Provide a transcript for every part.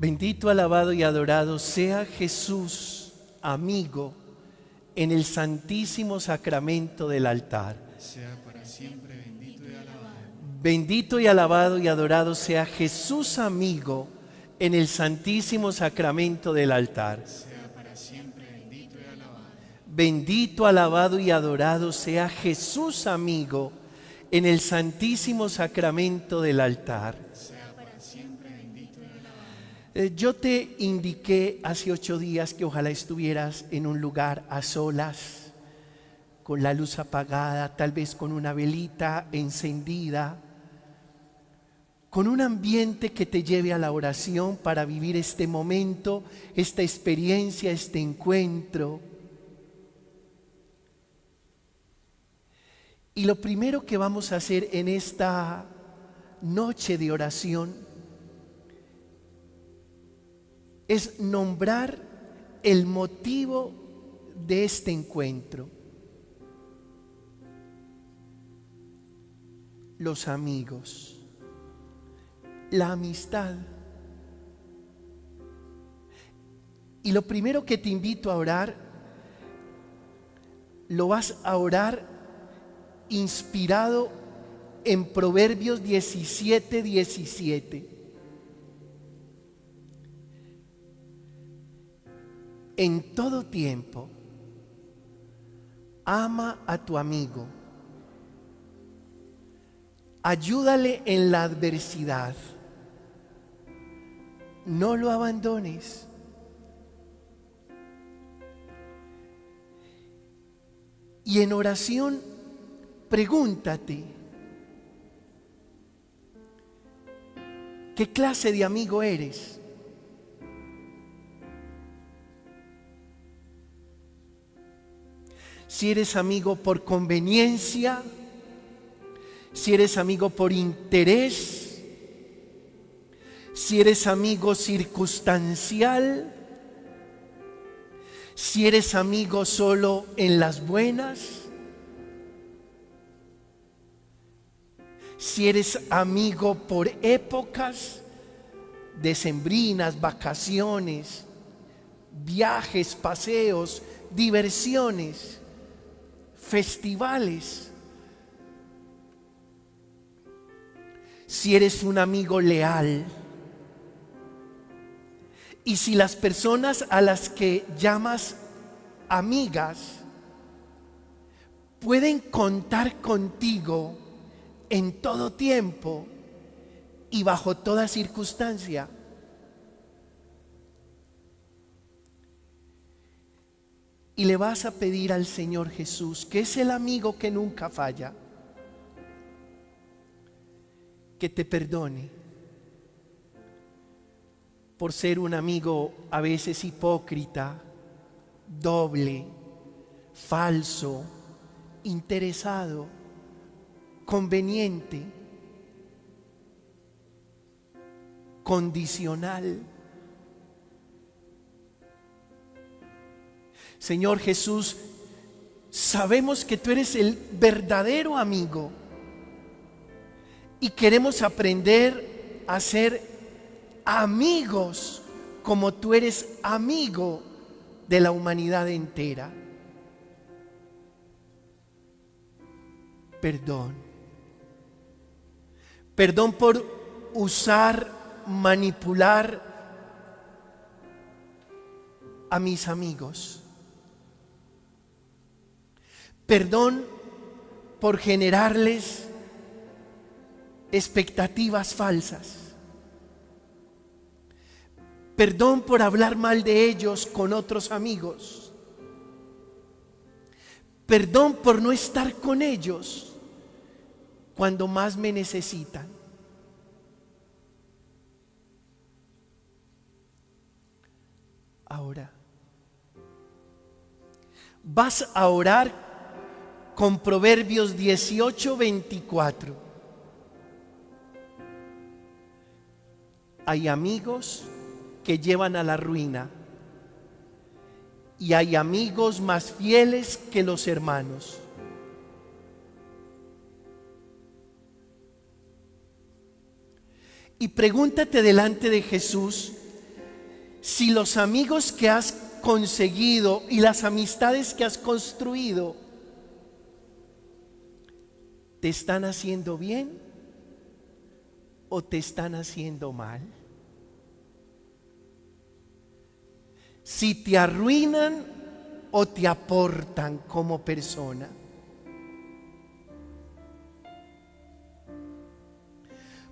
Bendito, alabado y adorado sea Jesús, amigo, en el santísimo sacramento del altar. Sea para siempre bendito y alabado. Bendito y alabado y adorado sea Jesús, amigo, en el santísimo sacramento del altar. Sea para siempre bendito y alabado. Bendito, alabado y adorado sea Jesús, amigo, en el santísimo sacramento del altar. Sea para siempre bendito y alabado. Eh, Yo te indiqué hace ocho días que ojalá estuvieras en un lugar a solas, con la luz apagada, tal vez con una velita encendida, con un ambiente que te lleve a la oración para vivir este momento, esta experiencia, este encuentro. Y lo primero que vamos a hacer en esta noche de oración es nombrar el motivo de este encuentro. Los amigos, la amistad. Y lo primero que te invito a orar, lo vas a orar inspirado en Proverbios 17, 17. En todo tiempo, ama a tu amigo. Ayúdale en la adversidad. No lo abandones. Y en oración, pregúntate, ¿qué clase de amigo eres? Si eres amigo por conveniencia, si eres amigo por interés, si eres amigo circunstancial, si eres amigo solo en las buenas, si eres amigo por épocas decembrinas, vacaciones, viajes, paseos, diversiones, festivales. Si eres un amigo leal y si las personas a las que llamas amigas pueden contar contigo en todo tiempo y bajo toda circunstancia. Y le vas a pedir al Señor Jesús, que es el amigo que nunca falla, que te perdone por ser un amigo a veces hipócrita, doble, falso, interesado, conveniente, condicional. Señor Jesús, sabemos que tú eres el verdadero amigo y queremos aprender a ser amigos como tú eres amigo de la humanidad entera. Perdón. Perdón por usar, manipular a mis amigos. Perdón por generarles expectativas falsas. Perdón por hablar mal de ellos con otros amigos. Perdón por no estar con ellos cuando más me necesitan. Ahora, vas a orar con Proverbios 18, 24. Hay amigos que llevan a la ruina y hay amigos más fieles que los hermanos. Y pregúntate delante de Jesús si los amigos que has conseguido y las amistades que has construido te están haciendo bien o te están haciendo mal. Si te arruinan o te aportan como persona.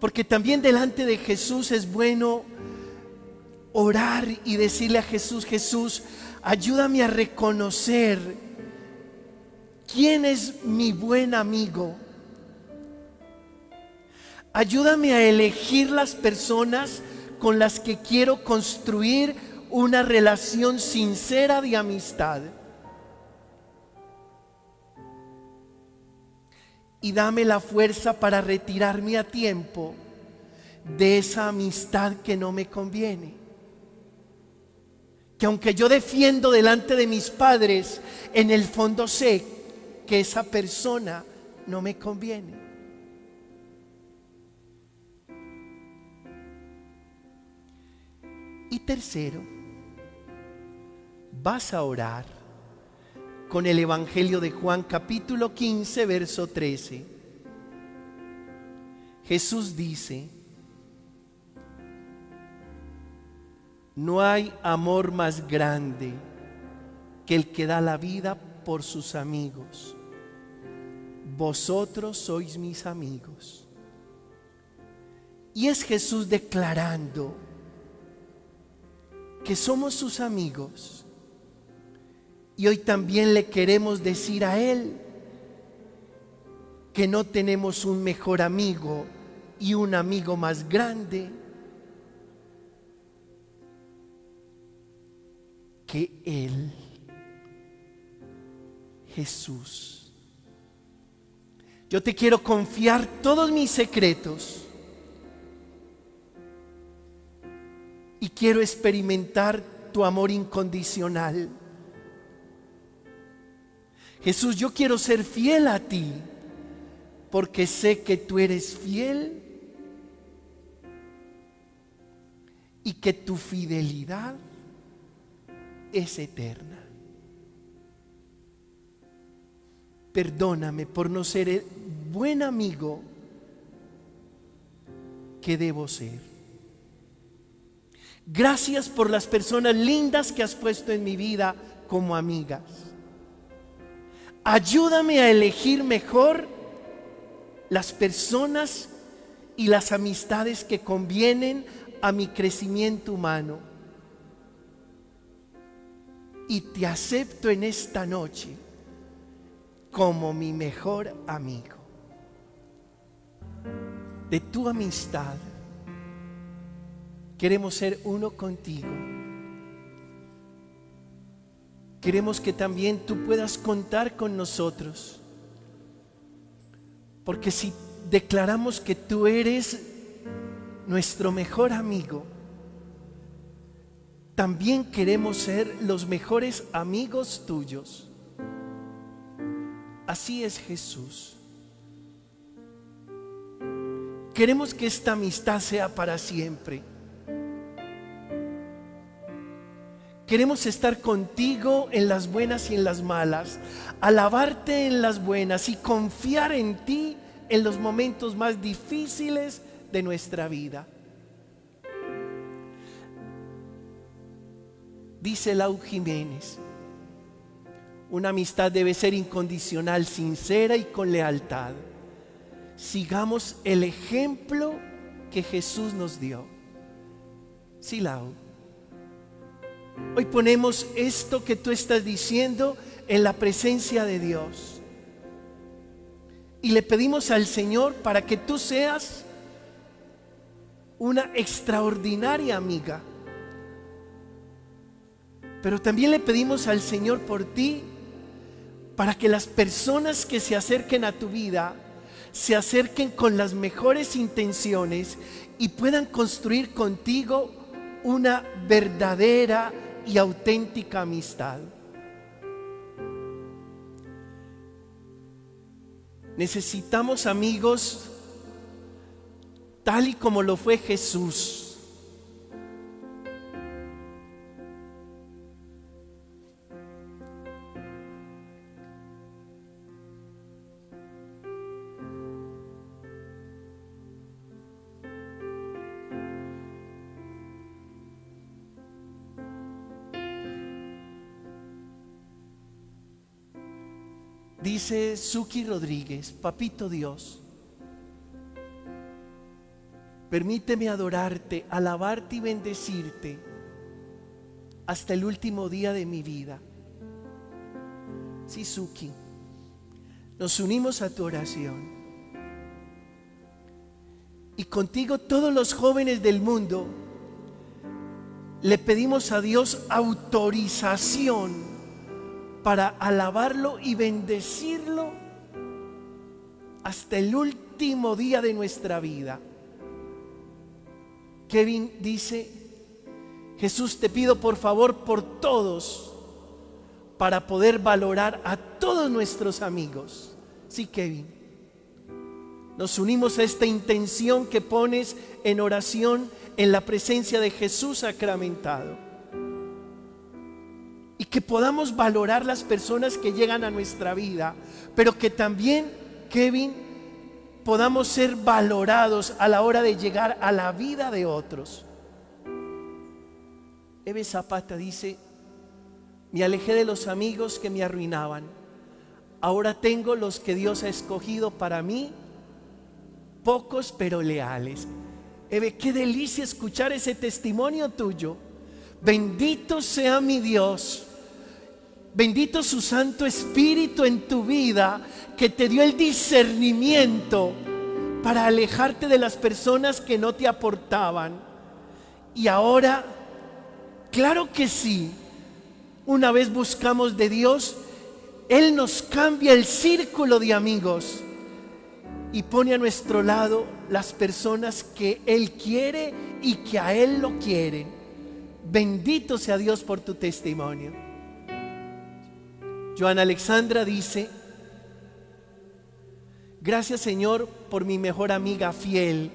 Porque también delante de Jesús es bueno orar y decirle a Jesús, Jesús, ayúdame a reconocer quién es mi buen amigo. Ayúdame a elegir las personas con las que quiero construir una relación sincera de amistad. Y dame la fuerza para retirarme a tiempo de esa amistad que no me conviene. Que aunque yo defiendo delante de mis padres, en el fondo sé que esa persona no me conviene. Y tercero, vas a orar con el Evangelio de Juan capítulo 15, verso 13. Jesús dice, no hay amor más grande que el que da la vida por sus amigos. Vosotros sois mis amigos. Y es Jesús declarando que somos sus amigos. Y hoy también le queremos decir a Él que no tenemos un mejor amigo y un amigo más grande que Él, Jesús. Yo te quiero confiar todos mis secretos y quiero experimentar tu amor incondicional. Jesús, yo quiero ser fiel a ti porque sé que tú eres fiel y que tu fidelidad es eterna. Perdóname por no ser el buen amigo que debo ser. Gracias por las personas lindas que has puesto en mi vida como amigas. Ayúdame a elegir mejor las personas y las amistades que convienen a mi crecimiento humano. Y te acepto en esta noche como mi mejor amigo. De tu amistad Queremos ser uno contigo. Queremos que también tú puedas contar con nosotros. Porque si declaramos que tú eres nuestro mejor amigo, también queremos ser los mejores amigos tuyos. Así es Jesús. Queremos que esta amistad sea para siempre. Queremos estar contigo en las buenas y en las malas, alabarte en las buenas y confiar en ti en los momentos más difíciles de nuestra vida. Dice Lau Jiménez, una amistad debe ser incondicional, sincera y con lealtad. Sigamos el ejemplo que Jesús nos dio. Sí, Lau. Hoy ponemos esto que tú estás diciendo en la presencia de Dios. Y le pedimos al Señor para que tú seas una extraordinaria amiga. Pero también le pedimos al Señor por ti para que las personas que se acerquen a tu vida se acerquen con las mejores intenciones y puedan construir contigo una verdadera y auténtica amistad. Necesitamos amigos tal y como lo fue Jesús. Dice Suki Rodríguez, Papito Dios, permíteme adorarte, alabarte y bendecirte hasta el último día de mi vida. Sí, Suki, nos unimos a tu oración. Y contigo todos los jóvenes del mundo le pedimos a Dios autorización para alabarlo y bendecirlo hasta el último día de nuestra vida. Kevin dice, Jesús te pido por favor por todos para poder valorar a todos nuestros amigos. Sí, Kevin. Nos unimos a esta intención que pones en oración en la presencia de Jesús sacramentado. Que podamos valorar las personas que llegan a nuestra vida, pero que también, Kevin, podamos ser valorados a la hora de llegar a la vida de otros. Eve Zapata dice, me alejé de los amigos que me arruinaban. Ahora tengo los que Dios ha escogido para mí, pocos pero leales. Eve, qué delicia escuchar ese testimonio tuyo. Bendito sea mi Dios. Bendito su Santo Espíritu en tu vida que te dio el discernimiento para alejarte de las personas que no te aportaban. Y ahora, claro que sí, una vez buscamos de Dios, Él nos cambia el círculo de amigos y pone a nuestro lado las personas que Él quiere y que a Él lo quieren. Bendito sea Dios por tu testimonio. Joana Alexandra dice, gracias Señor por mi mejor amiga fiel.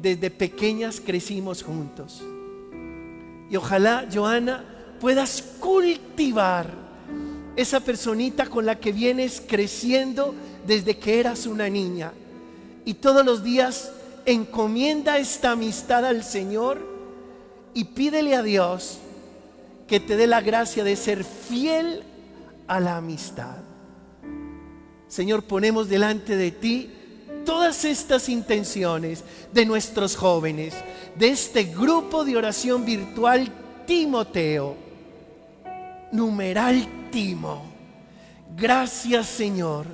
Desde pequeñas crecimos juntos. Y ojalá, Joana, puedas cultivar esa personita con la que vienes creciendo desde que eras una niña. Y todos los días encomienda esta amistad al Señor y pídele a Dios que te dé la gracia de ser fiel a la amistad. Señor, ponemos delante de ti todas estas intenciones de nuestros jóvenes, de este grupo de oración virtual Timoteo, numeral Timo. Gracias Señor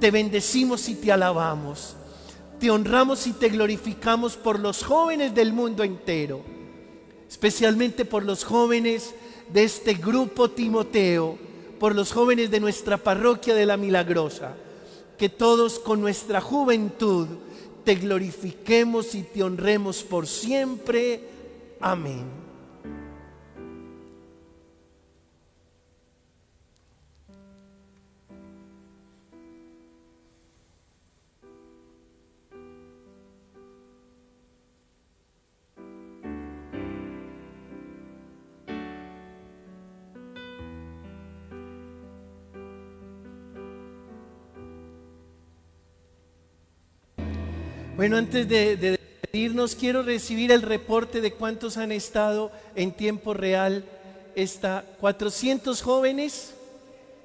te bendecimos y te alabamos. Te honramos y te glorificamos por los jóvenes del mundo entero, especialmente por los jóvenes de este grupo Timoteo, por los jóvenes de nuestra parroquia de la Milagrosa. Que todos con nuestra juventud te glorifiquemos y te honremos por siempre. Amén. Bueno, antes de, de quiero recibir el reporte de cuántos han estado en tiempo real. Está 400 jóvenes,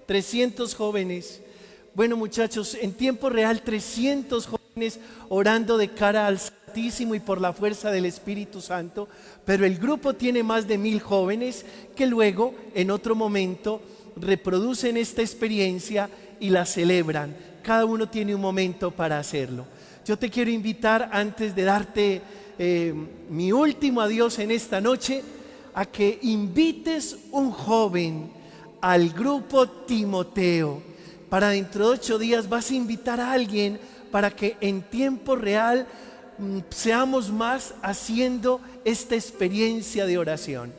300 jóvenes. Bueno, muchachos, en tiempo real 300 jóvenes orando de cara al Santísimo y por la fuerza del Espíritu Santo, pero el grupo tiene más de mil jóvenes que luego, en otro momento, reproducen esta experiencia y la celebran. Cada uno tiene un momento para hacerlo. Yo te quiero invitar antes de darte eh, mi último adiós en esta noche a que invites un joven al grupo Timoteo. Para dentro de ocho días vas a invitar a alguien para que en tiempo real mm, seamos más haciendo esta experiencia de oración.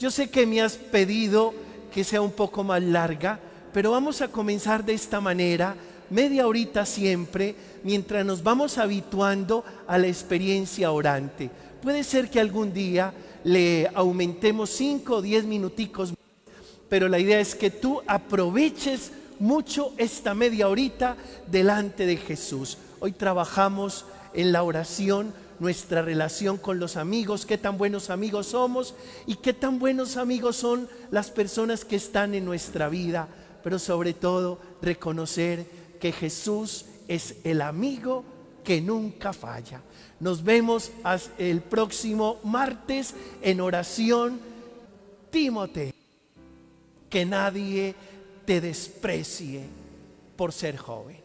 Yo sé que me has pedido que sea un poco más larga, pero vamos a comenzar de esta manera, media horita siempre, mientras nos vamos habituando a la experiencia orante. Puede ser que algún día le aumentemos 5 o 10 minuticos, pero la idea es que tú aproveches mucho esta media horita delante de Jesús. Hoy trabajamos en la oración nuestra relación con los amigos, qué tan buenos amigos somos y qué tan buenos amigos son las personas que están en nuestra vida pero sobre todo reconocer que Jesús es el amigo que nunca falla. Nos vemos el próximo martes en oración. Tímote, que nadie te desprecie por ser joven.